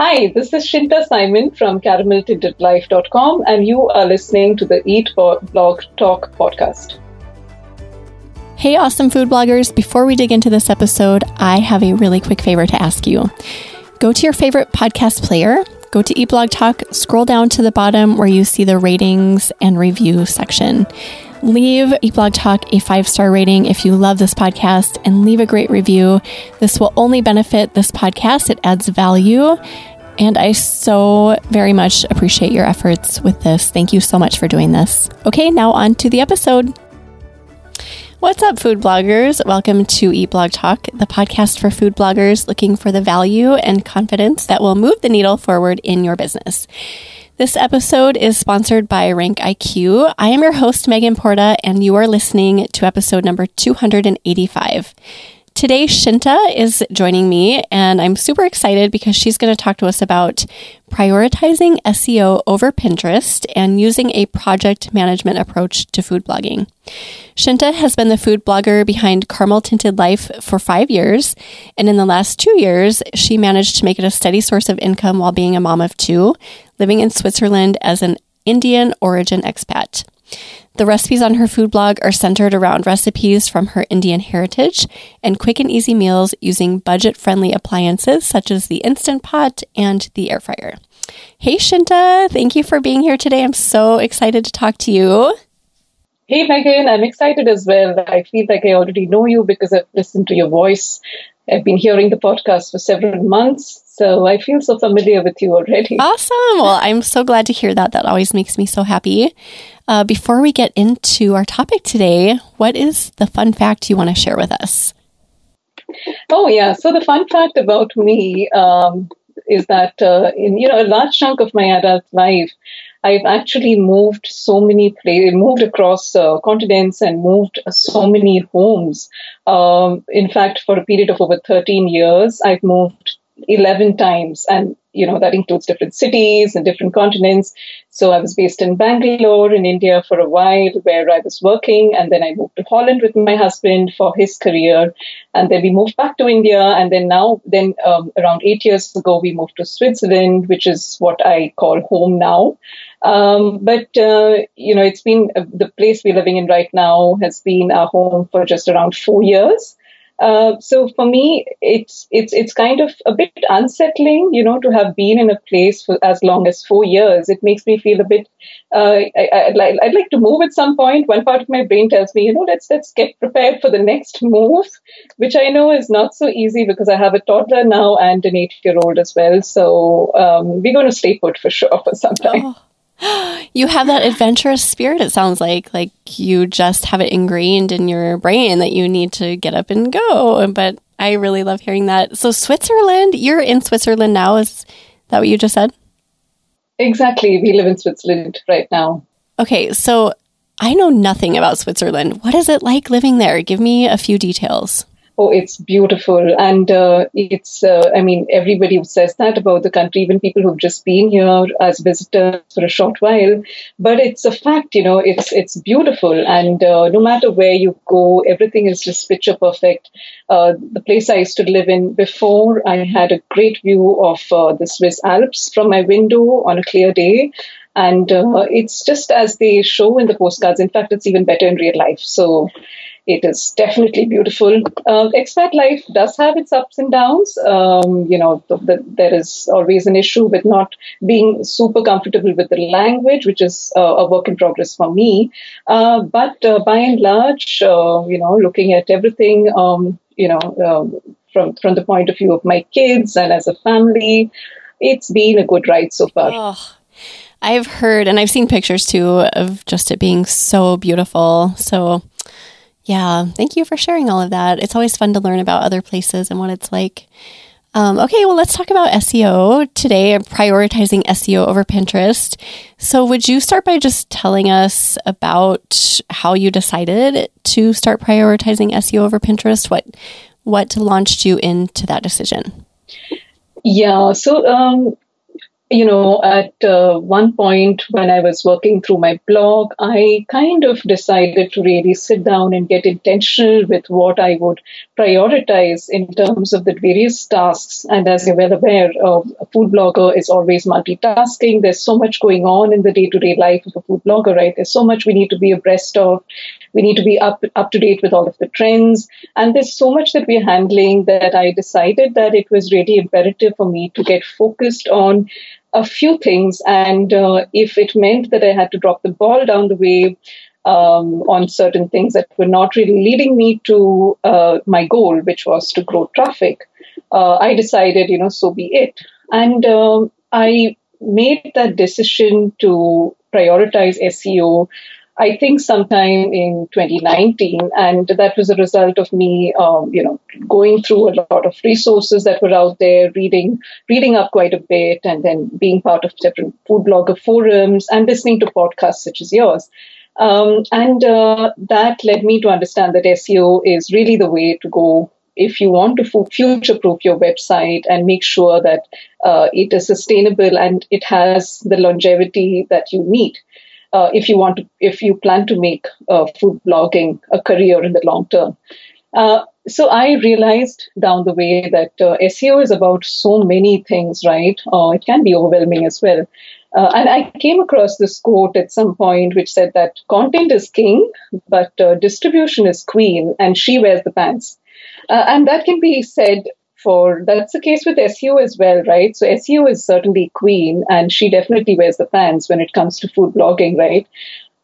Hi, this is Shinta Simon from carameltintedlife.com, and you are listening to the Eat Blog Talk podcast. Hey, awesome food bloggers. Before we dig into this episode, I have a really quick favor to ask you. Go to your favorite podcast player, go to Eat Blog Talk, scroll down to the bottom where you see the ratings and review section. Leave Eat Blog Talk a five star rating if you love this podcast and leave a great review. This will only benefit this podcast, it adds value. And I so very much appreciate your efforts with this. Thank you so much for doing this. Okay, now on to the episode. What's up, food bloggers? Welcome to Eat Blog Talk, the podcast for food bloggers looking for the value and confidence that will move the needle forward in your business. This episode is sponsored by Rank IQ. I am your host, Megan Porta, and you are listening to episode number 285. Today, Shinta is joining me, and I'm super excited because she's going to talk to us about prioritizing SEO over Pinterest and using a project management approach to food blogging. Shinta has been the food blogger behind Caramel Tinted Life for five years, and in the last two years, she managed to make it a steady source of income while being a mom of two, living in Switzerland as an Indian origin expat. The recipes on her food blog are centered around recipes from her Indian heritage and quick and easy meals using budget friendly appliances such as the Instant Pot and the air fryer. Hey, Shinta, thank you for being here today. I'm so excited to talk to you. Hey, Megan, I'm excited as well. I feel like I already know you because I've listened to your voice. I've been hearing the podcast for several months, so I feel so familiar with you already. Awesome. Well, I'm so glad to hear that. That always makes me so happy. Uh, before we get into our topic today, what is the fun fact you want to share with us? Oh, yeah. So, the fun fact about me um, is that uh, in you know a large chunk of my adult life, I've actually moved so many places, moved across uh, continents and moved so many homes. Um, in fact, for a period of over 13 years, I've moved 11 times and you know that includes different cities and different continents. So i was based in bangalore in india for a while where i was working and then i moved to holland with my husband for his career and then we moved back to india and then now then um, around eight years ago we moved to switzerland which is what i call home now. Um, but uh, you know it's been uh, the place we're living in right now has been our home for just around four years uh, so for me, it's it's it's kind of a bit unsettling, you know, to have been in a place for as long as four years. It makes me feel a bit. Uh, I, would like I'd like to move at some point. One part of my brain tells me, you know, let's let's get prepared for the next move, which I know is not so easy because I have a toddler now and an eight-year-old as well. So um, we're going to stay put for sure for some time. Oh you have that adventurous spirit it sounds like. Like you just have it ingrained in your brain that you need to get up and go. But i really love hearing that. So switzerland you're in switzerland now is that what you just said? Exactly. We live in switzerland right now. Okay so i know nothing about switzerland. What is it like living there? Give me a few details oh, it's beautiful. And uh, it's, uh, I mean, everybody says that about the country, even people who've just been here as visitors for a short while. But it's a fact, you know, it's it's beautiful. And uh, no matter where you go, everything is just picture perfect. Uh, the place I used to live in before, I had a great view of uh, the Swiss Alps from my window on a clear day and uh, it's just as they show in the postcards. In fact, it's even better in real life. So it is definitely beautiful. Uh, expat life does have its ups and downs. Um, you know, the, the, there is always an issue with not being super comfortable with the language, which is uh, a work in progress for me. Uh, but uh, by and large, uh, you know, looking at everything, um, you know, um, from from the point of view of my kids and as a family, it's been a good ride so far. Oh. I've heard and I've seen pictures too of just it being so beautiful. So yeah, thank you for sharing all of that. It's always fun to learn about other places and what it's like. Um, okay, well, let's talk about SEO today. And prioritizing SEO over Pinterest. So, would you start by just telling us about how you decided to start prioritizing SEO over Pinterest? What what launched you into that decision? Yeah, so um, you know, at uh, one point when I was working through my blog, I kind of decided to really sit down and get intentional with what I would prioritize in terms of the various tasks. And as you're well aware, uh, a food blogger is always multitasking. There's so much going on in the day to day life of a food blogger, right? There's so much we need to be abreast of. We need to be up, up to date with all of the trends. And there's so much that we're handling that I decided that it was really imperative for me to get focused on a few things. And uh, if it meant that I had to drop the ball down the way um, on certain things that were not really leading me to uh, my goal, which was to grow traffic, uh, I decided, you know, so be it. And um, I made that decision to prioritize SEO I think sometime in 2019, and that was a result of me, um, you know, going through a lot of resources that were out there, reading, reading up quite a bit, and then being part of different food blogger forums and listening to podcasts such as yours. Um, and uh, that led me to understand that SEO is really the way to go if you want to future proof your website and make sure that uh, it is sustainable and it has the longevity that you need uh, if you want to, if you plan to make uh, food blogging a career in the long term. Uh, so I realized down the way that uh, SEO is about so many things, right? Uh, it can be overwhelming as well. Uh, and I came across this quote at some point which said that content is king, but distribution is queen, and she wears the pants. and that can be said for that's the case with SEO as well, right? So SEO is certainly queen, and she definitely wears the pants when it comes to food blogging, right?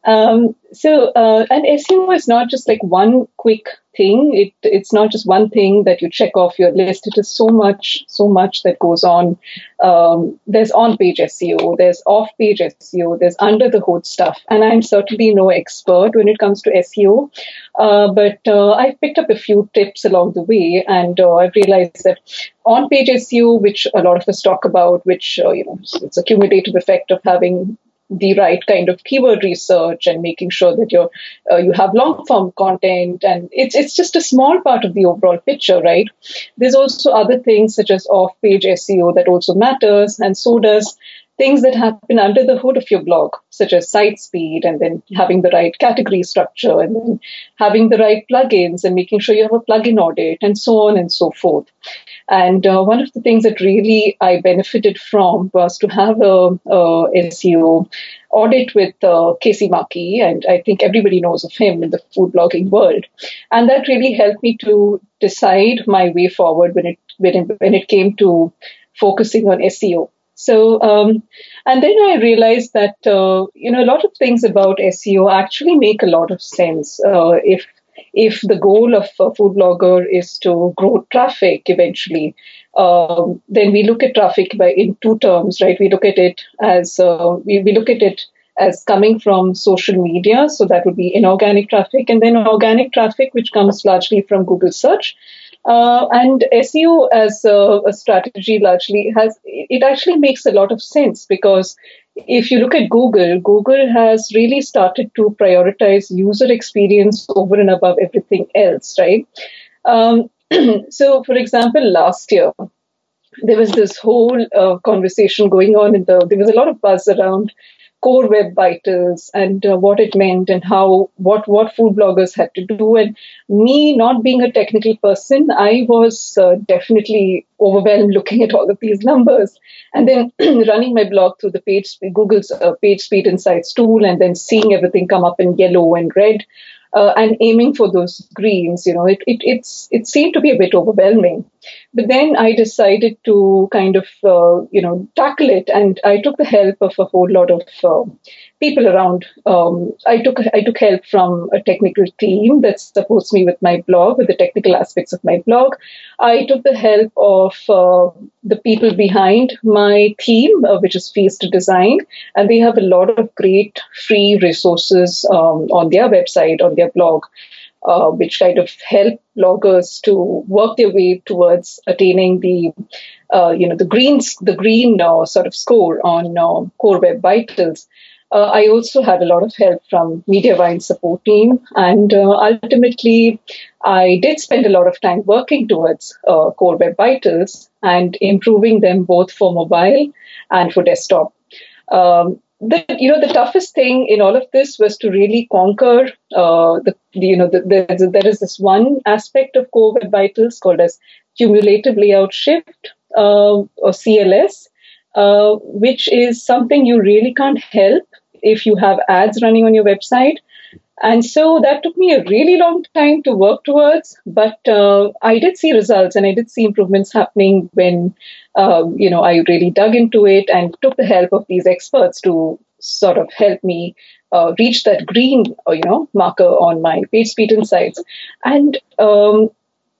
Um, so, uh, and SEO is not just like one quick thing. It it's not just one thing that you check off your list. It is so much, so much that goes on. Um, there's on-page SEO, there's off-page SEO, there's under the hood stuff. And I'm certainly no expert when it comes to SEO, uh, but uh, I've picked up a few tips along the way, and uh, I've realized that on-page SEO, which a lot of us talk about, which uh, you know, it's a cumulative effect of having the right kind of keyword research and making sure that you're uh, you have long form content and it's it's just a small part of the overall picture right? There's also other things such as off page seo that also matters and so does things that happen under the hood of your blog, such as site speed, and then having the right category structure, and then having the right plugins, and making sure you have a plugin audit, and so on and so forth. And uh, one of the things that really I benefited from was to have a, a SEO audit with uh, Casey Markee, and I think everybody knows of him in the food blogging world. And that really helped me to decide my way forward when it when it, when it came to focusing on SEO. So, um, and then I realized that, uh, you know, a lot of things about SEO actually make a lot of sense. Uh, if, if the goal of a food blogger is to grow traffic eventually, um, then we look at traffic by in two terms, right? We look at it as, uh, we, we look at it as coming from social media. So that would be inorganic traffic and then organic traffic, which comes largely from Google search. Uh, and SEO as a, a, strategy largely has, it actually makes a lot of sense because if you look at Google, Google has really started to prioritize user experience over and above everything else, right? Um, so, for example, last year, there was this whole uh, conversation going on in the, there was a lot of buzz around core web vitals and uh, what it meant and how what what food bloggers had to do. And me not being a technical person i was uh, definitely overwhelmed looking at all of these numbers. And then running my blog through the page google's uh, page speed insights tool and then seeing everything come up in yellow and red uh, and aiming for those greens, you know, it, it, it's, it seemed to be a bit overwhelming. But then I decided to kind of, uh, you know, tackle it. And I took the help of a whole lot of uh, people around. Um, I took I took help from a technical team that supports me with my blog, with the technical aspects of my blog. I took the help of uh, the people behind my theme, uh, which is Feast Design, and they have a lot of great free resources um, on their website, on their blog. Uh, which kind of help bloggers to work their way towards attaining the, uh, you know, the green, the green uh, sort of score on uh, Core Web Vitals. Uh, I also had a lot of help from Mediavine support team, and uh, ultimately, I did spend a lot of time working towards uh, Core Web Vitals and improving them both for mobile and for desktop. Um, the you know the toughest thing in all of this was to really conquer uh, the, you know the, the, there is this one aspect of Core Web Vitals called as cumulative layout shift uh, or CLS, uh, which is something you really can't help if you have ads running on your website. And so that took me a really long time to work towards, but uh, I did see results and I did see improvements happening when, uh, you know, I really dug into it and took the help of these experts to sort of help me uh, reach that green, uh, you know, marker on my page speed insights. And um,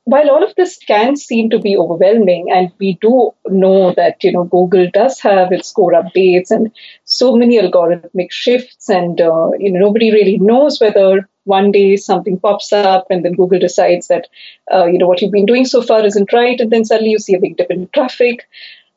while all of this can seem to be overwhelming, and we do know that you know Google does have its core updates and so many algorithmic shifts, and uh, you know nobody really knows whether one day something pops up and then Google decides that uh, you know what you've been doing so far isn't right, and then suddenly you see a big dip in traffic.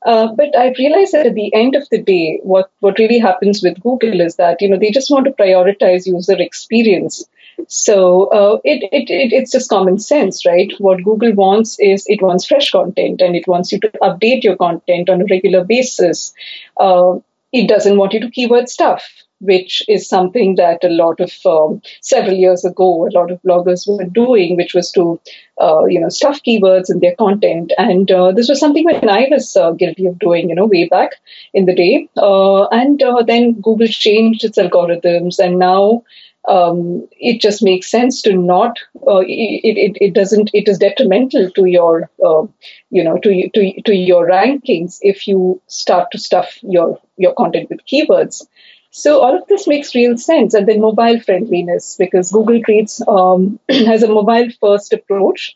Uh, but I've realized that at the end of the day, what, what really happens with Google is that you know they just want to prioritize user experience so uh, it, it, it, it's just common sense, right? What Google wants is it wants fresh content and it wants you to update your content on a regular basis. Uh, it doesn't want you to keyword stuff, which is something that a lot of um, several years ago, a lot of bloggers were doing, which was to uh, you know stuff keywords in their content. And uh, this was something when I was uh, guilty of doing, you know, way back in the day. Uh, and uh, then Google changed its algorithms, and now um, it just makes sense to not uh, it, it, it doesn't it is detrimental to your uh, you know to, to to your rankings if you start to stuff your your content with keywords. So all of this makes real sense. And then mobile friendliness because google treats um, has a mobile first approach.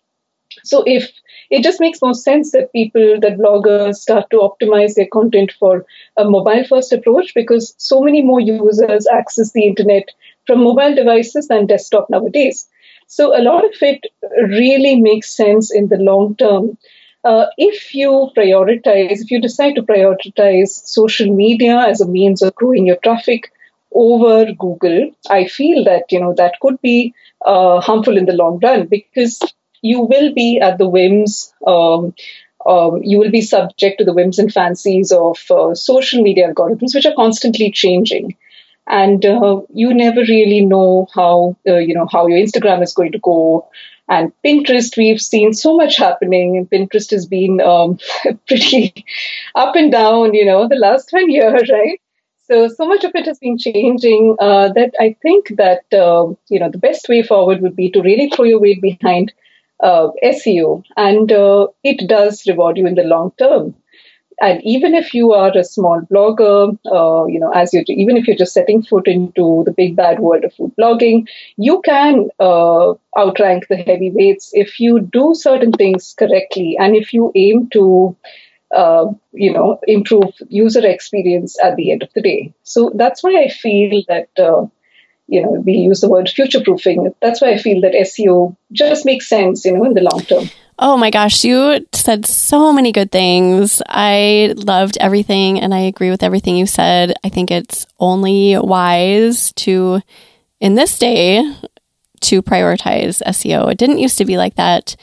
So if it just makes more sense that people that bloggers start to optimize their content for a mobile first approach because so many more users access the internet from mobile devices than desktop nowadays. So a lot of it really makes sense in the long term. Uh, if you prioritize, if you decide to prioritize social media as a means of growing your traffic over Google, I feel that you know that could be uh, harmful in the long run because you will be at the whims. Um, um, you will be subject to the whims and fancies of uh, social media algorithms, which are constantly changing and uh, you never really know how uh, you know how your Instagram is going to go. And Pinterest, we've seen so much happening, and Pinterest has been um, pretty up and down, you know, the last one year, right? So, so much of it has been changing uh, that I think that, uh, you know, the best way forward would be to really throw your weight behind uh, SEO. And uh, it does reward you in the long term. And even if you are a small blogger, uh, you know, as you even if you're just setting foot into the big bad world of food blogging, you can uh, outrank the heavyweights if you do certain things correctly and if you aim to, uh, you know, improve user experience at the end of the day. So that's why I feel that. You know, we use the word future proofing. That's why I feel that SEO just makes sense, you know, in the long term. Oh my gosh, you said so many good things. I loved everything and I agree with everything you said. I think it's only wise to, in this day, to prioritize SEO. It didn't used to be like that.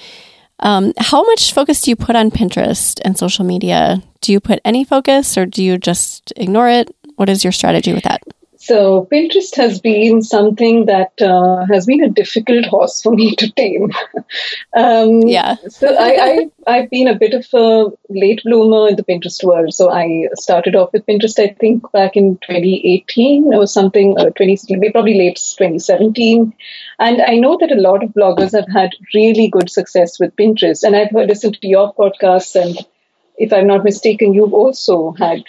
Um, how much focus do you put on Pinterest and social media? Do you put any focus or do you just ignore it? What is your strategy with that? So Pinterest has been something that uh, has been a difficult horse for me to tame. um, yeah. so I, I have been a bit of a late bloomer in the Pinterest world. So I started off with Pinterest, I think, back in 2018 or something, uh, 20 probably late 2017. And I know that a lot of bloggers have had really good success with Pinterest. And I've heard listen to your podcasts and if I'm not mistaken, you've also had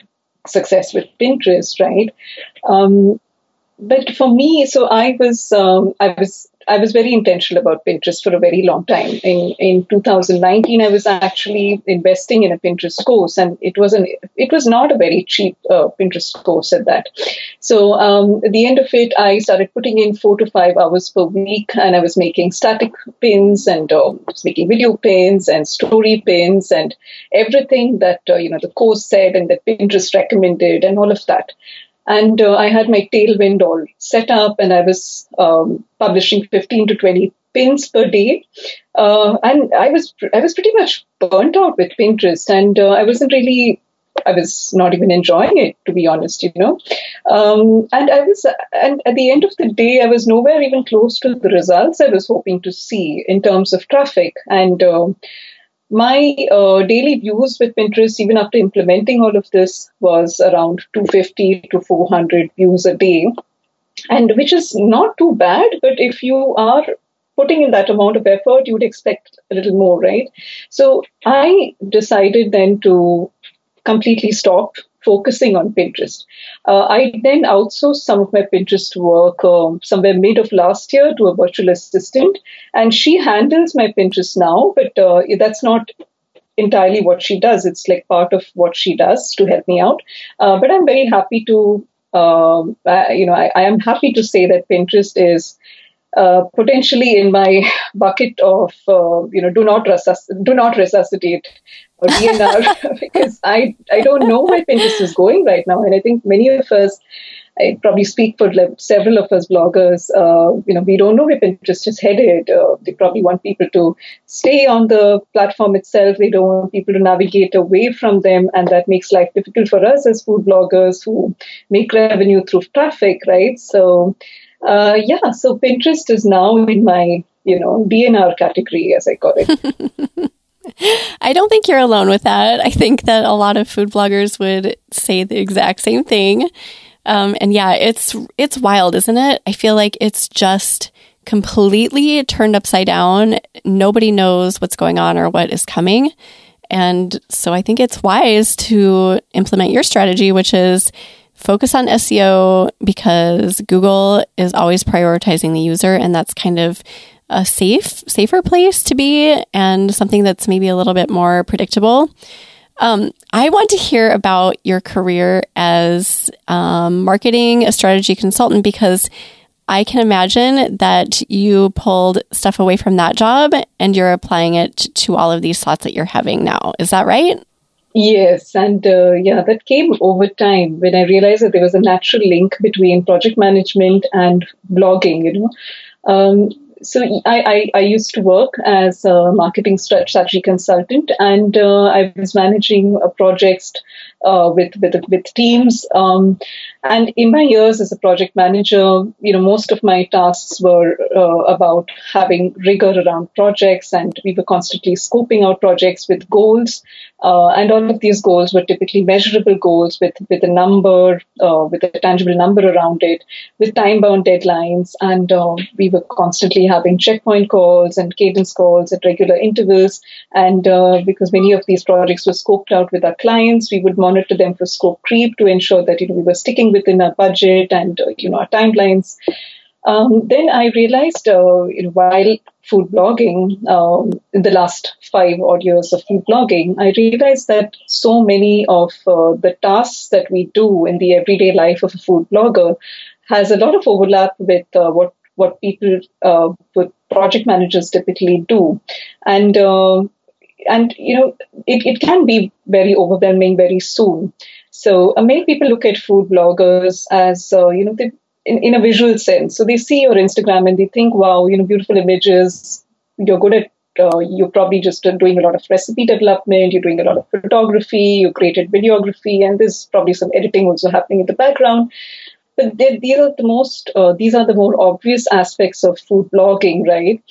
success with Pinterest, right? Um, but for me, so I was um, I was I was very intentional about Pinterest for a very long time. In in 2019, I was actually investing in a Pinterest course, and it was an it was not a very cheap uh, Pinterest course at that. So um, at the end of it, I started putting in four to five hours per week, and I was making static pins and uh, making video pins and story pins and everything that uh, you know the course said and that Pinterest recommended and all of that. And uh, I had my tailwind all set up, and I was um, publishing 15 to 20 pins per day, uh, and I was I was pretty much burnt out with Pinterest, and uh, I wasn't really I was not even enjoying it, to be honest, you know. Um, and I was, and at the end of the day, I was nowhere even close to the results I was hoping to see in terms of traffic. And uh, my uh, daily views with Pinterest, even after implementing all of this, was around 250 to 400 views a day, and which is not too bad. But if you are putting in that amount of effort, you would expect a little more, right? So I decided then to completely stopped focusing on Pinterest. Uh, I then outsourced some of my Pinterest work um, somewhere mid of last year to a virtual assistant, and she handles my Pinterest now, but uh, that's not entirely what she does. It's like part of what she does to help me out. Uh, but I'm very happy to, um, you know, I, I, am happy to say that Pinterest is uh, potentially in my bucket of uh, you know do not resusc- do not resuscitate or DNR because I I don't know where Pinterest is going right now, and I think many of us. I probably speak for like several of us bloggers. Uh, you know, we don't know where Pinterest is headed. Uh, they probably want people to stay on the platform itself. They don't want people to navigate away from them, and that makes life difficult for us as food bloggers who make revenue through traffic, right? So, uh, yeah, so Pinterest is now in my, you know, DNR category, as I call it. I don't think you're alone with that. I think that a lot of food bloggers would say the exact same thing. Um, and yeah, it's it's wild, isn't it? I feel like it's just completely turned upside down. Nobody knows what's going on or what is coming. And so I think it's wise to implement your strategy, which is focus on SEO because Google is always prioritizing the user and that's kind of a safe, safer place to be and something that's maybe a little bit more predictable. Um, I want to hear about your career as um, marketing a strategy consultant because I can imagine that you pulled stuff away from that job and you're applying it to all of these thoughts that you're having now. Is that right? Yes, and uh, yeah, that came over time when I realized that there was a natural link between project management and blogging. You know, um, so I, I, I, used to work as a marketing strategy consultant, and uh, I was managing uh, projects uh, with with with teams. Um, and in my years as a project manager, you know, most of my tasks were uh, about having rigor around projects, and we were constantly scoping out projects with goals. Uh, and all of these goals were typically measurable goals with with a number, uh, with a tangible number around it, with time bound deadlines, and uh, we were constantly having checkpoint calls and cadence calls at regular intervals. And uh, because many of these projects were scoped out with our clients, we would monitor them for scope creep to ensure that you know, we were sticking within our budget and uh, you know our timelines. Um, then I realized, uh, you know, while food blogging, um, in the last five odd years of food blogging, I realized that so many of uh, the tasks that we do in the everyday life of a food blogger has a lot of overlap with uh, what what people uh, with project managers typically do, and uh, and you know it, it can be very overwhelming very soon. So uh, many people look at food bloggers as uh, you know they, in, in a visual sense. So they see your instagram and they think wow you know beautiful images. You're good at uh, you're probably just uh, doing a lot of recipe development. You're doing a lot of photography. You created videography and there's probably some editing also happening in the background. But these are the most uh, these are the more obvious aspects of food blogging right?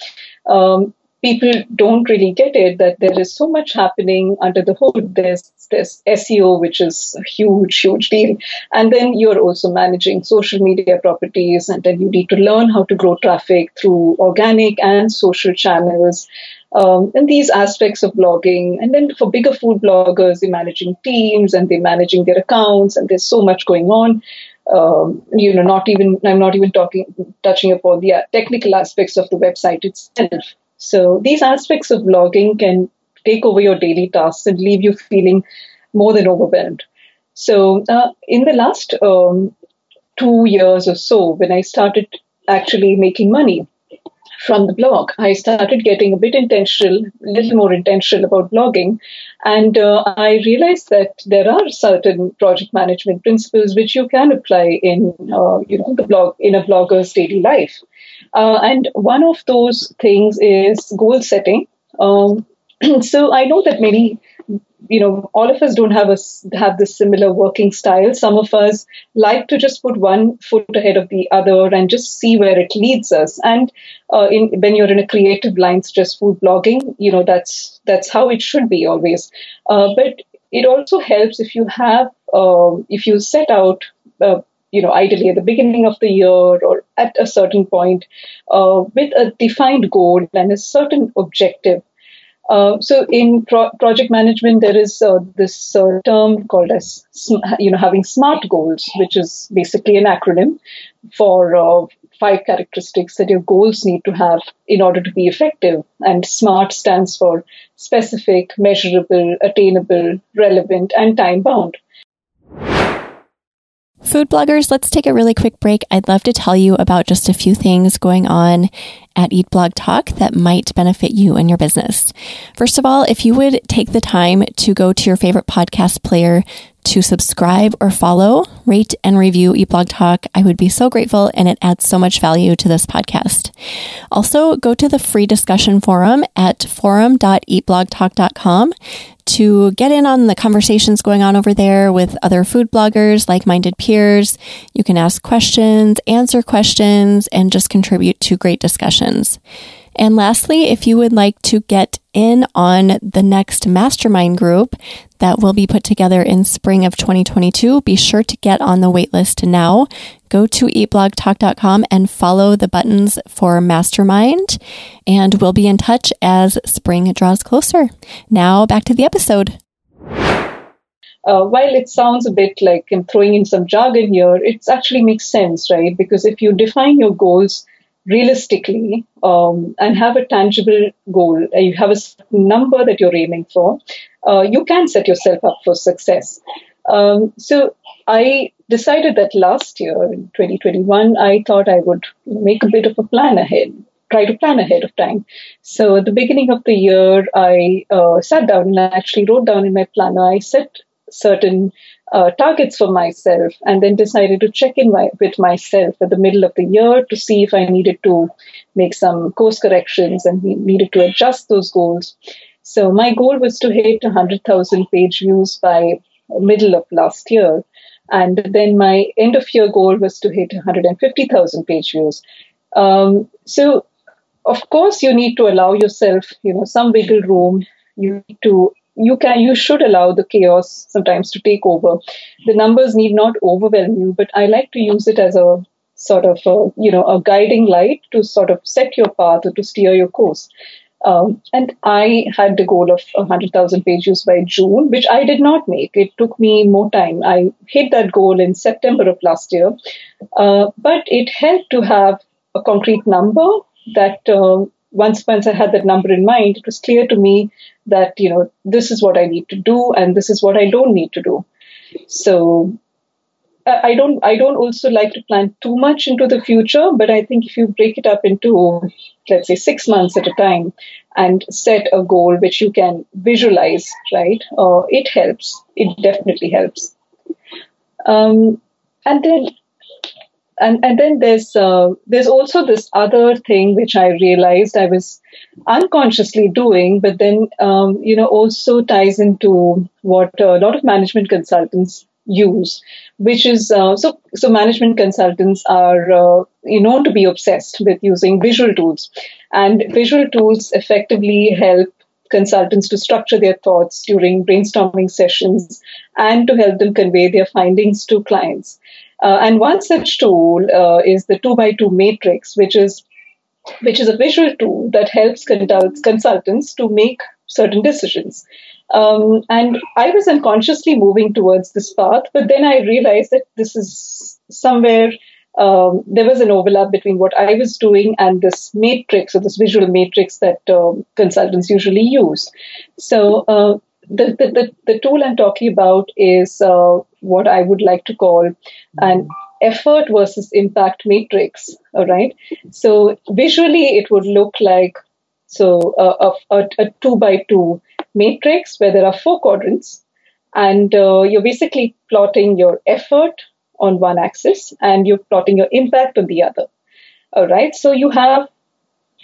Um, people don't really get it that there is so much happening under the hood. There's this SEO, which is a huge, huge deal. And then you're also managing social media properties, and then you need to learn how to grow traffic through organic and social channels. Um, and these aspects of blogging. And then for bigger food bloggers, they're managing teams and they're managing their accounts, and there's so much going on. Um, you know, not even I'm not even talking touching upon the technical aspects of the website itself. So these aspects of blogging can take over your daily tasks and leave you feeling more than overwhelmed. So uh, in the last um, two years or so, when I started actually making money from the blog. I started getting a bit intentional, a little more intentional about blogging, and uh, I realized that there are certain project management principles which you can apply in, uh, you know, the blog in a blogger's daily life. Uh, and one of those things is goal setting. Um, so I know that many you know, all of us don't have a have this similar working style. Some of us like to just put one foot ahead of the other and just see where it leads us. And uh, in, when you're in a creative line, just food blogging, you know, that's that's how it should be always. Uh, but it also helps if you have uh, if you set out uh, you know, ideally at the beginning of the year or at a certain point, uh, with a defined goal and a certain objective uh, so in pro- project management, there is uh, this uh, term called as you know having SMART goals, which is basically an acronym for uh, five characteristics that your goals need to have in order to be effective. And SMART stands for specific, measurable, attainable, relevant, and time bound. Food bloggers, let's take a really quick break. I'd love to tell you about just a few things going on at Eat Blog Talk that might benefit you and your business. First of all, if you would take the time to go to your favorite podcast player to subscribe or follow, rate and review Eat Blog Talk, I would be so grateful and it adds so much value to this podcast. Also, go to the free discussion forum at forum.eatblogtalk.com to get in on the conversations going on over there with other food bloggers, like minded peers. You can ask questions, answer questions, and just contribute to great discussions. And lastly, if you would like to get in on the next mastermind group that will be put together in spring of 2022, be sure to get on the waitlist now. Go to eatblogtalk.com and follow the buttons for mastermind, and we'll be in touch as spring draws closer. Now, back to the episode. Uh, while it sounds a bit like I'm throwing in some jargon here, it actually makes sense, right? Because if you define your goals realistically um, and have a tangible goal, uh, you have a number that you're aiming for, uh, you can set yourself up for success. Um, so I decided that last year in 2021, I thought I would make a bit of a plan ahead, try to plan ahead of time. So at the beginning of the year, I uh, sat down and I actually wrote down in my planner, I set certain uh, targets for myself and then decided to check in my, with myself at the middle of the year to see if I needed to make some course corrections and needed to adjust those goals. So my goal was to hit 100,000 page views by middle of last year. And then my end of year goal was to hit 150,000 page views. Um, so of course you need to allow yourself, you know, some wiggle room. You need to you can you should allow the chaos sometimes to take over the numbers need not overwhelm you but i like to use it as a sort of a, you know a guiding light to sort of set your path or to steer your course um, and I had the goal of 100,000 page views by June, which I did not make. It took me more time. I hit that goal in September of last year, uh, but it helped to have a concrete number that uh, once once I had that number in mind, it was clear to me that you know this is what I need to do and this is what I don't need to do. So I don't I don't also like to plan too much into the future, but I think if you break it up into let's say six months at a time and set a goal which you can visualize, right? Uh, it helps. It definitely helps. Um, and then and and then there's uh, there's also this other thing which I realized I was unconsciously doing, but then um, you know also ties into what a lot of management consultants use, which is uh, so so management consultants are uh, you know to be obsessed with using visual tools, and visual tools effectively help consultants to structure their thoughts during brainstorming sessions and to help them convey their findings to clients. Uh, and one such tool uh, is the two by two matrix, which is which is a visual tool that helps consultants to make certain decisions. Um, and I was unconsciously moving towards this path, but then I realized that this is somewhere um, there was an overlap between what I was doing and this matrix or this visual matrix that um, consultants usually use. So uh, the, the, the, the, tool I'm talking about is uh, what I would like to call an effort versus impact matrix. All right. So visually, it would look like so uh, a, a, a, two by two matrix where there are four quadrants, and uh, you're basically plotting your effort on one axis and you're plotting your impact on the other. All right. So you have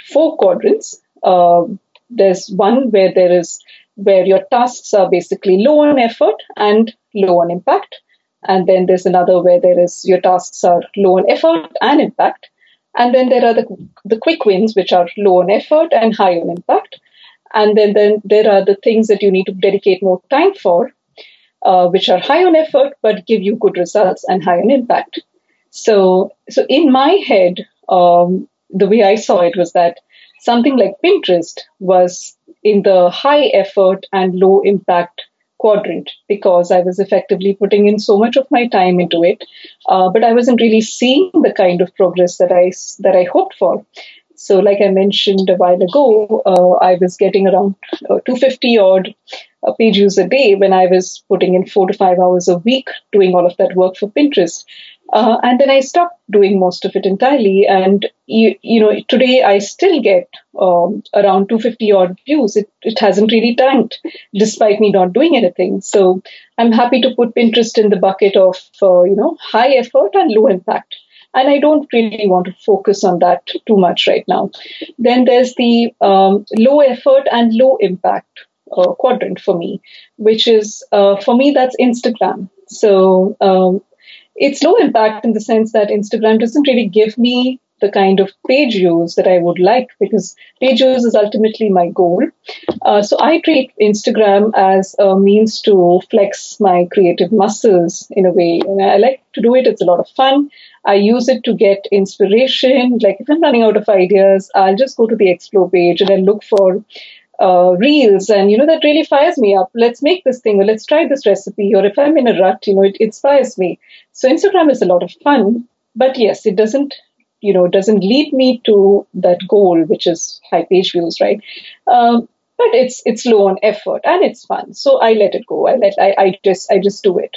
four quadrants. Um, there's one where there is where your tasks are basically low on effort and low on impact. And then there's another where there is your tasks are low on effort and impact. And then there are the, the quick wins, which are low on effort and high on impact. And then, then there are the things that you need to dedicate more time for, uh, which are high on effort but give you good results and high on impact. So, so in my head, um, the way I saw it was that something like Pinterest was in the high effort and low impact quadrant because I was effectively putting in so much of my time into it, uh, but I wasn't really seeing the kind of progress that I that I hoped for. So, like I mentioned a while ago, uh, I was getting around uh, 250 odd uh, page views a day when I was putting in four to five hours a week doing all of that work for Pinterest. Uh, and then I stopped doing most of it entirely. And you, you know, today I still get um, around 250 odd views. It, it hasn't really tanked despite me not doing anything. So I'm happy to put Pinterest in the bucket of, uh, you know, high effort and low impact. And I don't really want to focus on that too much right now. Then there's the um, low effort and low impact uh, quadrant for me, which is, uh, for me, that's Instagram. So um, it's low impact in the sense that Instagram doesn't really give me the kind of page views that I would like because page views is ultimately my goal. Uh, so I treat Instagram as a means to flex my creative muscles in a way. And I like to do it, it's a lot of fun. I use it to get inspiration. Like if I'm running out of ideas, I'll just go to the explore page and I look for uh, reels and you know that really fires me up. Let's make this thing or let's try this recipe or if i'm in a rut you know it inspires me. So instagram is a lot of fun but yes it doesn't you know it doesn't lead me to that goal which is high page views right? Um, but it's it's low on effort and it's fun. So i let it go. I let i, I just i just do it.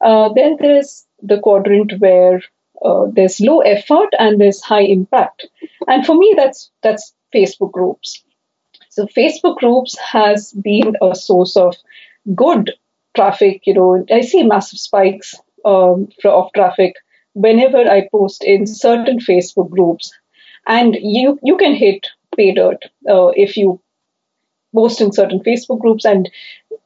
Uh, then there's the quadrant where uh, there's low effort and there's high impact. And for me that's that's facebook groups so Facebook groups has been a source of good traffic. You know, I see massive spikes um, of traffic whenever I post in certain Facebook groups, and you you can hit pay dirt uh, if you post in certain Facebook groups, and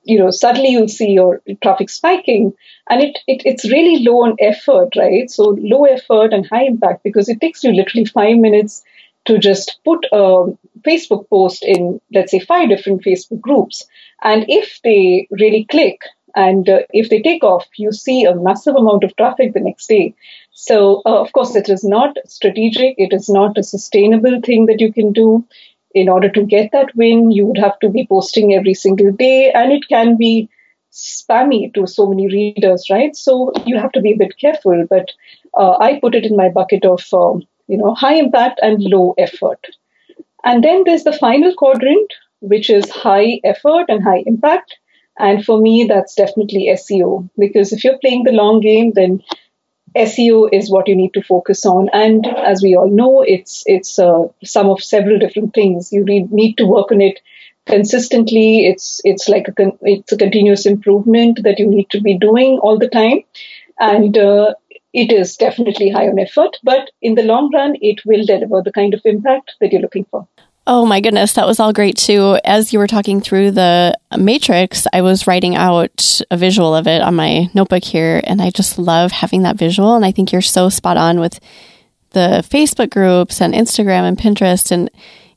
you know suddenly you'll see your traffic spiking, and it, it it's really low on effort, right? So low effort and high impact because it takes you literally five minutes to just put a Facebook post in, let's say, five different Facebook groups. And if they really click and uh, if they take off, you see a massive amount of traffic the next day. So, uh, of course, it is not strategic, it is not a sustainable thing that you can do. In order to get that win, you would have to be posting every single day, and it can be spammy to so many readers, right? So you have to be a bit careful. But uh, I put it in my bucket of um, you know, high impact and low effort. And then there's the final quadrant, which is high effort and high impact. And for me, that's definitely SEO because if you're playing the long game, then SEO is what you need to focus on. And as we all know, it's it's uh, some of several different things. You need to work on it consistently. It's it's like a con- it's a continuous improvement that you need to be doing all the time. And uh, it is definitely high on effort, but in the long run, it will deliver the kind of impact that you're looking for. Oh my goodness, that was all great too. As you were talking through the matrix, I was writing out a visual of it on my notebook here, and I just love having that visual. And I think you're so spot on with the Facebook groups and Instagram and Pinterest. And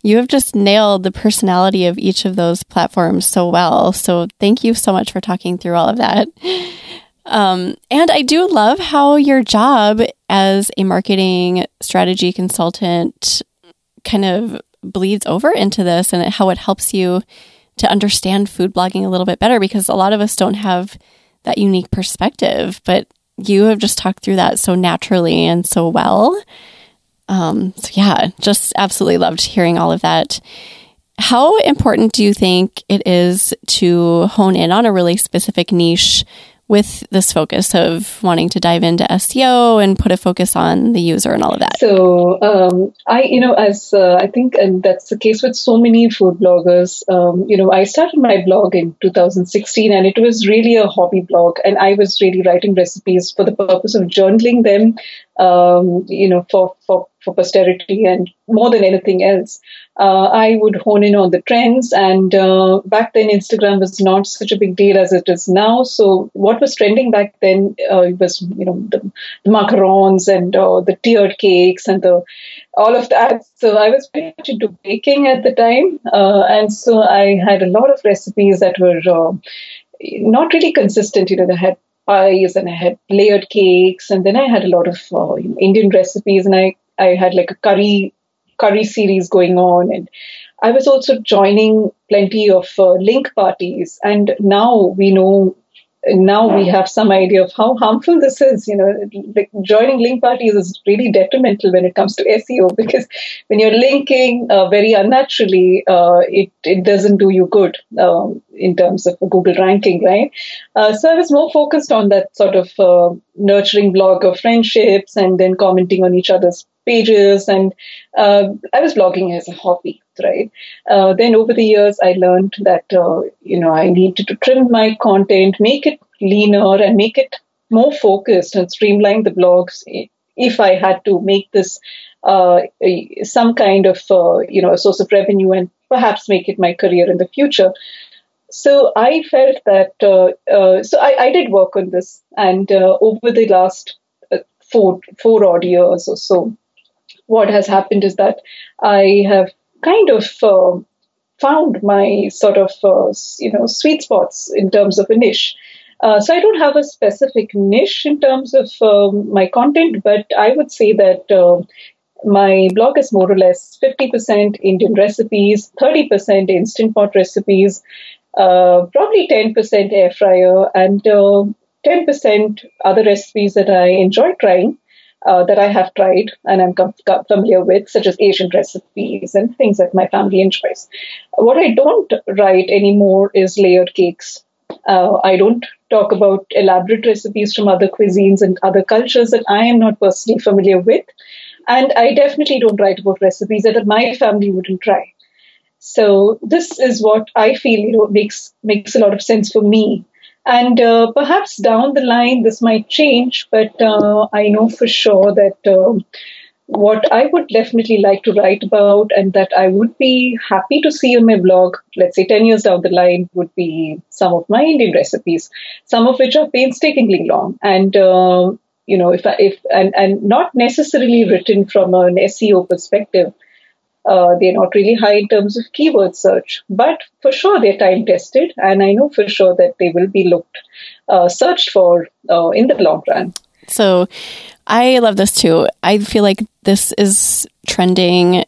you have just nailed the personality of each of those platforms so well. So thank you so much for talking through all of that. Um, and I do love how your job as a marketing strategy consultant kind of bleeds over into this and how it helps you to understand food blogging a little bit better because a lot of us don't have that unique perspective, but you have just talked through that so naturally and so well. Um, so, yeah, just absolutely loved hearing all of that. How important do you think it is to hone in on a really specific niche with this focus of wanting to dive into SEO and put a focus on the user and all of that? So, um, I, you know, as uh, I think, and that's the case with so many food bloggers, um, you know, I started my blog in 2016 and it was really a hobby blog. And I was really writing recipes for the purpose of journaling them, um, you know, for, for, for posterity and more than anything else uh, I would hone in on the trends. And uh, back then, Instagram was not such a big deal as it is now. So what was trending back then uh, was, you know, the, the macarons and uh, the tiered cakes and the all of that. So I was pretty much into baking at the time, uh, and so I had a lot of recipes that were uh, not really consistent. You know, they had pies and I had layered cakes, and then I had a lot of Indian recipes, and I I had like a curry curry series going on and I was also joining plenty of uh, link parties, and now we know. Now we have some idea of how harmful this is. You know, joining link parties is really detrimental when it comes to SEO because when you're linking uh, very unnaturally, uh, it it doesn't do you good um, in terms of Google ranking, right? Uh, so I was more focused on that sort of uh, nurturing blog of friendships and then commenting on each other's pages. And uh, I was blogging as a hobby, right? Uh, then over the years, I learned that, uh, you know, I needed to trim my content, make it leaner and make it more focused and streamline the blogs if I had to make this uh, some kind of, uh, you know, a source of revenue and perhaps make it my career in the future. So I felt that, uh, so I, I, did work on this. And over the last four, four odd years or so, what has happened is that I have kind of uh, found my sort of uh, you know sweet spots in terms of a niche. Uh, so I don't have a specific niche in terms of um, my content, but I would say that uh, my blog is more or less 50% Indian recipes, 30% instant pot recipes, uh, probably 10% air fryer, and 10% uh, other recipes that I enjoy trying uh, that I have tried and I'm com- familiar with, such as Asian recipes and things that my family enjoys. What I don't write anymore is layered cakes. Uh, I don't talk about elaborate recipes from other cuisines and other cultures that I am not personally familiar with. And I definitely don't write about recipes that my family wouldn't try. So this is what I feel you know makes makes a lot of sense for me and uh, perhaps down the line, this might change, but uh, I know for sure that uh, what I would definitely like to write about and that I would be happy to see on my blog, let's say 10 years down the line, would be some of my Indian recipes, some of which are painstakingly long. And uh, you know, if if and, and not necessarily written from an SEO perspective, uh, they're not really high in terms of keyword search, but for sure they're time tested, and I know for sure that they will be looked uh, searched for uh, in the long run. So, I love this too. I feel like this is trending.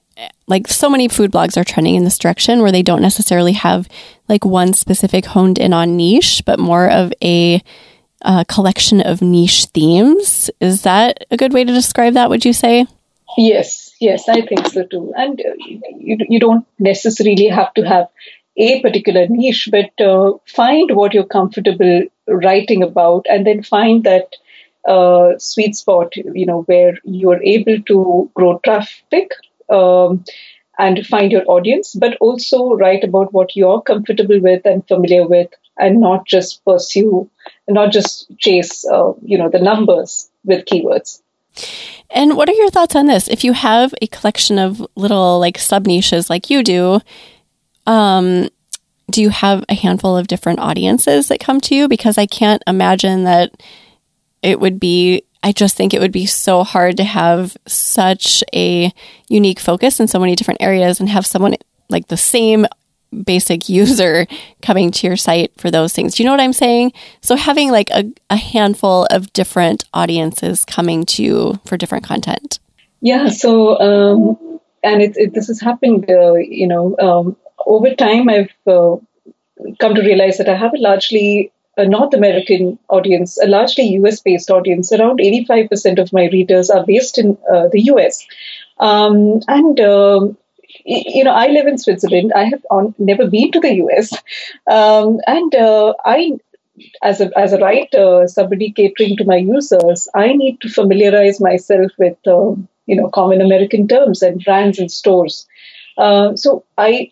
Like so many food blogs are trending in this direction where they don't necessarily have like one specific honed in on niche, but more of a uh, collection of niche themes. Is that a good way to describe that? Would you say? Yes, yes, I think so too. And uh, you, you don't necessarily have to have a particular niche, but uh, find what you're comfortable writing about and then find that uh, sweet spot, you know, where you're able to grow traffic um, and find your audience, but also write about what you're comfortable with and familiar with and not just pursue, not just chase, uh, you know, the numbers with keywords. And what are your thoughts on this? If you have a collection of little like sub niches like you do, um, do you have a handful of different audiences that come to you? Because I can't imagine that it would be, I just think it would be so hard to have such a unique focus in so many different areas and have someone like the same basic user coming to your site for those things. Do you know what I'm saying? So having like a, a handful of different audiences coming to you for different content. Yeah. So, um, and it, it, this has happened, uh, you know, um, over time, I've uh, come to realize that I have a largely a North American audience, a largely US based audience. Around 85% of my readers are based in uh, the US. Um, and um, you know, I live in Switzerland. I have on, never been to the US, um, and uh, I as a as a writer, somebody catering to my users, I need to familiarize myself with uh, you know common American terms and brands and stores. Uh, so I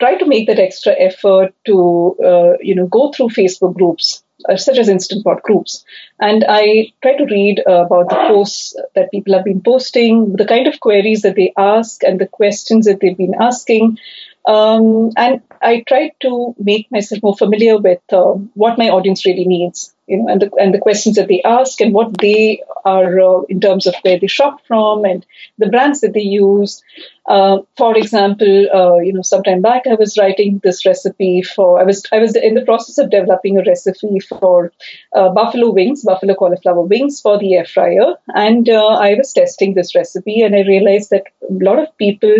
try to make that extra effort to uh, you know go through Facebook groups such as instant pot groups. And i try to read uh, about the posts that people have been posting the kind of queries that they ask and the questions that they've been asking. Um, and I try to make myself more familiar with uh, what my audience really needs, you know, and the and the questions that they ask and what they are uh, in terms of where they shop from and the brands that they use. Uh, for example, uh, you know, sometime back I was writing this recipe for I was I was in the process of developing a recipe for uh, buffalo wings, buffalo cauliflower wings for the air fryer, and uh, I was testing this recipe and I realized that a lot of people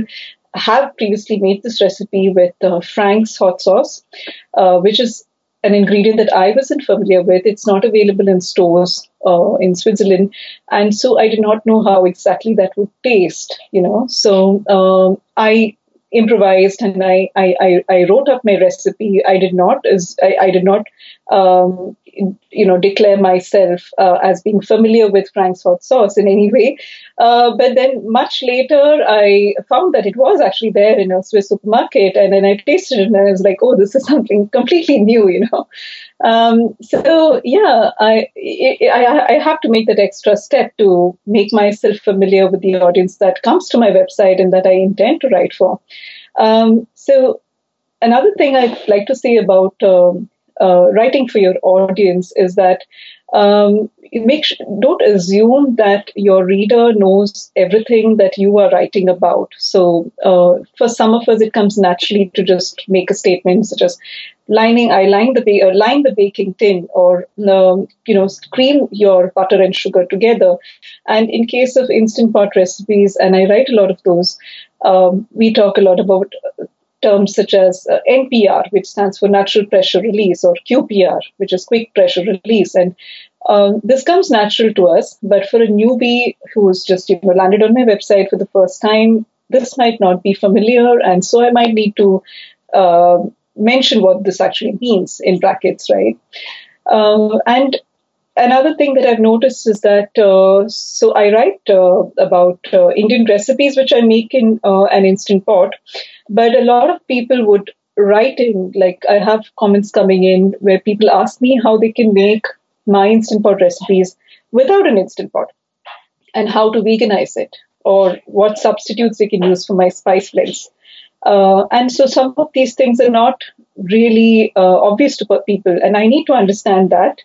have previously made this recipe with uh, Frank's hot sauce, which is an ingredient that I wasn't familiar with. It's not available in stores uh, in Switzerland, and so I did not know how exactly that would taste. You know, so um, I improvised and I, I, I, wrote up my recipe. I did not I, I did not um, you know declare myself uh, as being familiar with Frank's hot sauce in any way. Uh, but then much later, I found that it was actually there in a Swiss supermarket, and then I tasted it, and I was like, "Oh, this is something completely new," you know. Um, so yeah, I, I I have to make that extra step to make myself familiar with the audience that comes to my website and that I intend to write for. Um, so another thing I'd like to say about um, uh, writing for your audience is that um, make don't assume that your reader knows everything that you are writing about. So uh, for some of us, it comes naturally to just make a statement such as lining I line the ba- uh, line the baking tin or um, you know cream your butter and sugar together. And in case of instant pot recipes, and I write a lot of those, um, we talk a lot about terms such as uh, NPR, which stands for natural pressure release, or QPR, which is quick pressure release. And um, this comes natural to us, but for a newbie who's just you know, landed on my website for the first time, this might not be familiar, and so I might need to uh, mention what this actually means in brackets, right? Um, and another thing that I've noticed is that uh, so I write uh, about uh, Indian recipes which I make in uh, an instant pot, but a lot of people would write in, like, I have comments coming in where people ask me how they can make my Instant Pot recipes without an Instant Pot and how to veganize it or what substitutes they can use for my spice blends. Uh, and so some of these things are not really uh, obvious to people, and I need to understand that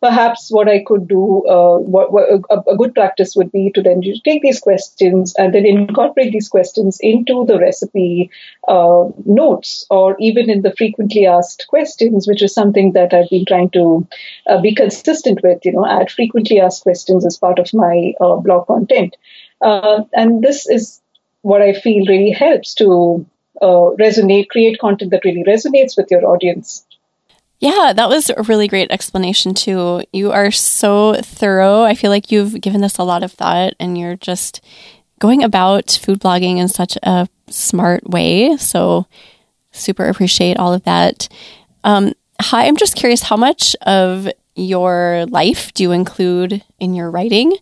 perhaps what I could do, uh, what, what a, a, good practice would be to then take these questions and then incorporate these questions into the recipe uh, notes or even in the frequently asked questions, which is something that I've been trying to uh, be consistent with, you know, add frequently asked questions as part of my uh, blog content. Uh, and this is what I feel really helps to uh, resonate, create content that really resonates with your audience. Yeah, that was a really great explanation too. You are so thorough. I feel like you've given this a lot of thought and you're just going about food blogging in such a smart way. So super appreciate all of that. Um, hi, I'm just curious how much of your life do you include in your writing?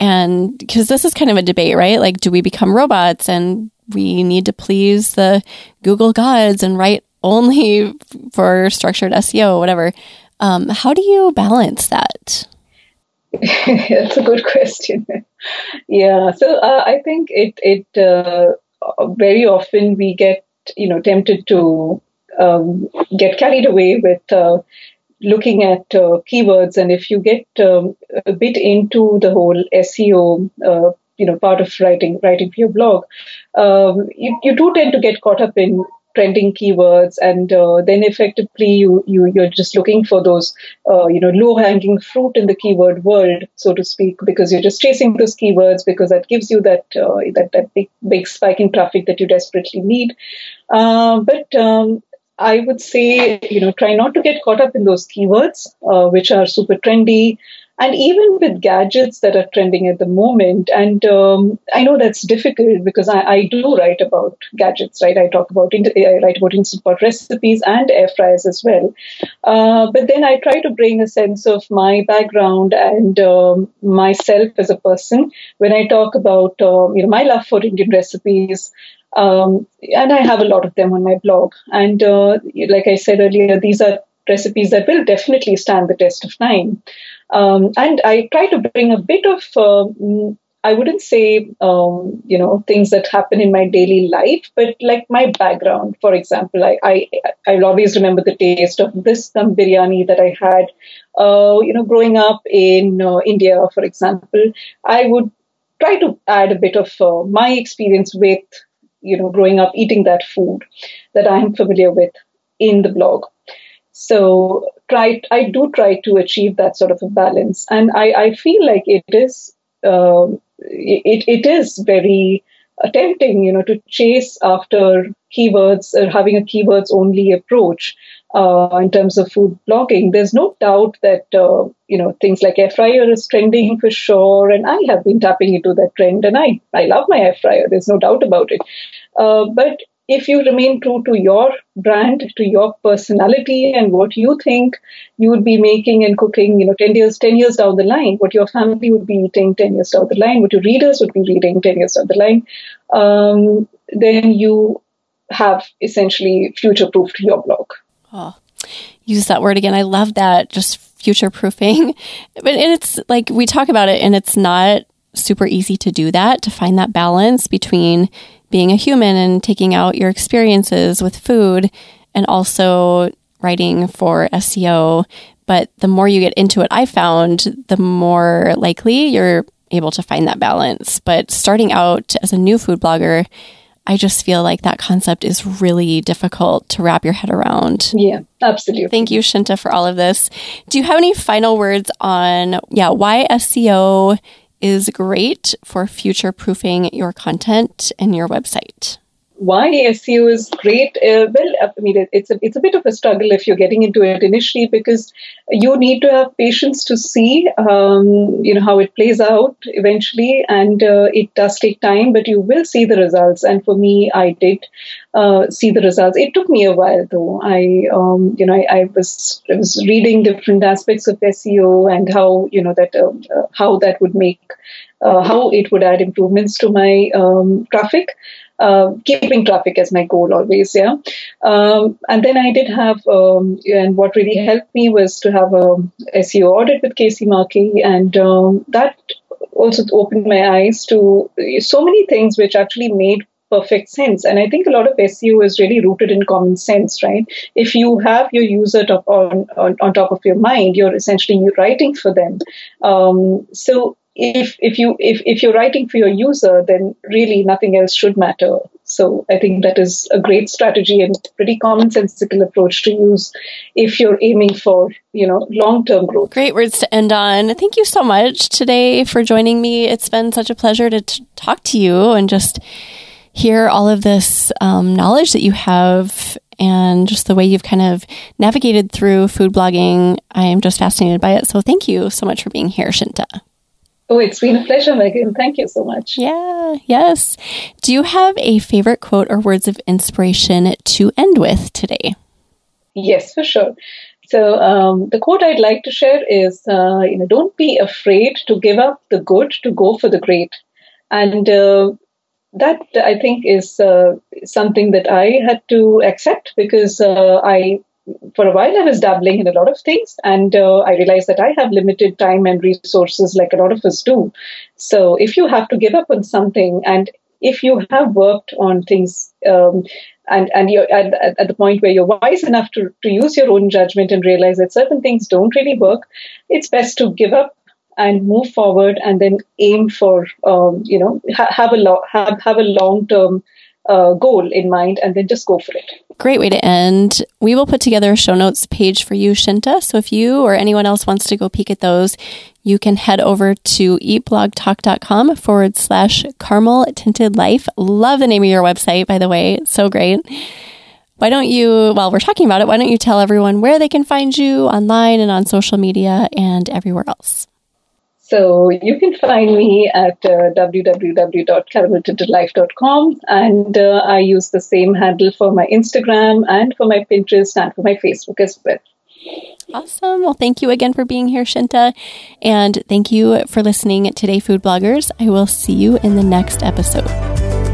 And because this is kind of a debate, right? Like, do we become robots and we need to please the Google gods and write only for structured SEO, whatever. Um, how do you balance that? That's a good question. yeah, so uh, I think it it uh, very often we get you know tempted to um, get carried away with uh, looking at uh, keywords, and if you get um, a bit into the whole SEO uh, you know part of writing writing for your blog um, you, you do tend to get caught up in trending keywords and uh, then effectively you, you you're just looking for those uh, you know low hanging fruit in the keyword world so to speak because you're just chasing those keywords because that gives you that uh, that that big big spike in traffic that you desperately need. Uh, but um, I would say, you know, try not to get caught up in those keywords, uh, which are super trendy, and even with gadgets that are trending at the moment. And um, I know that's difficult because I, I, do write about gadgets, right? I talk about I write about instant pot recipes and air fryers as well. Uh, but then I try to bring a sense of my background and um, myself as a person when I talk about uh, you know my love for Indian recipes. Um, and I have a lot of them on my blog. And uh, like I said earlier, these are recipes that will definitely stand the test of time. Um, and I try to bring a bit of, uh, I wouldn't say, um, you know, things that happen in my daily life, but like my background. For example, I, I, I'll always remember the taste of this dum biryani that I had, uh, you know, growing up in uh, India, for example. I would try to add a bit of uh, my experience with, you know, growing up eating that food that I'm familiar with in the blog. So try I do try to achieve that sort of a balance, and I, I feel like it is um, it it is very tempting, you know, to chase after keywords or having a keywords only approach uh, in terms of food blogging. There's no doubt that uh, you know things like air fryer is trending for sure, and I have been tapping into that trend, and I I love my air fryer. There's no doubt about it. Uh, but if you remain true to your brand, to your personality and what you think you would be making and cooking, you know, 10 years, 10 years down the line, what your family would be eating 10 years down the line, what your readers would be reading 10 years down the line, um, then you have essentially future proofed your blog. Oh, use that word again. I love that. Just future proofing. But it's like we talk about it and it's not super easy to do that, to find that balance between being a human and taking out your experiences with food and also writing for SEO. But the more you get into it, I found the more likely you're able to find that balance. But starting out as a new food blogger, I just feel like that concept is really difficult to wrap your head around. Yeah, absolutely. Thank you, Shinta, for all of this. Do you have any final words on, yeah, why SEO is great for future proofing your content and your website why SEO is great. Uh, well, I mean, it's a it's a bit of a struggle if you're getting into it initially because you need to have patience to see, um, you know, how it plays out eventually, and uh, it does take time, but you will see the results. And for me, I did uh, see the results. It took me a while though. I, um, you know, I, I, was I was reading different aspects of SEO and how you know that um, uh, how that would make uh, how it would add improvements to my um, traffic uh, keeping traffic as my goal always. Yeah. Um, and then I did have, um, and what really helped me was to have a SEO audit with Casey Markee, and um, that also opened my eyes to so many things which actually made perfect sense. And I think a lot of SEO is really rooted in common sense, right? If you have your user top on, on, on top of your mind, you're essentially writing for them. Um, so if if you if, if you're writing for your user, then really nothing else should matter. So I think that is a great strategy and pretty commonsensical approach to use if you're aiming for, you know, long-term growth. Great words to end on. Thank you so much today for joining me. It's been such a pleasure to t- talk to you and just hear all of this um, knowledge that you have and just the way you've kind of navigated through food blogging. I am just fascinated by it. So thank you so much for being here, Shinta. Oh, it's been a pleasure, Megan. Thank you so much. Yeah, yes. Do you have a favorite quote or words of inspiration to end with today? Yes, for sure. So um, the quote I'd like to share is, uh, you know, don't be afraid to give up the good to go for the great, and uh, that I think is uh, something that I had to accept because uh, I for a while I was dabbling in a lot of things, and uh, I realized that I have limited time and resources, like a lot of us do. So if you have to give up on something, and if you have worked on things, um, and and you're at, at, the point where you're wise enough to to use your own judgment and realize that certain things don't really work, it's best to give up and move forward, and then aim for um, you know ha- have a lo- have have a long term uh, goal in mind and then just go for it. Great way to end. We will put together a show notes page for you, Shinta. So if you or anyone else wants to go peek at those, you can head over to eatblogtalk.com forward slash caramel tinted life. Love the name of your website, by the way. so great. Why don't you, while we're talking about it, why don't you tell everyone where they can find you online and on social media and everywhere else? So you can find me at uh, www.carameltintedlife.com. And uh, I use the same handle for my Instagram and for my Pinterest and for my Facebook as well. Awesome. Well, thank you again for being here, Shinta. And thank you for listening today, food bloggers. I will see you in the next episode.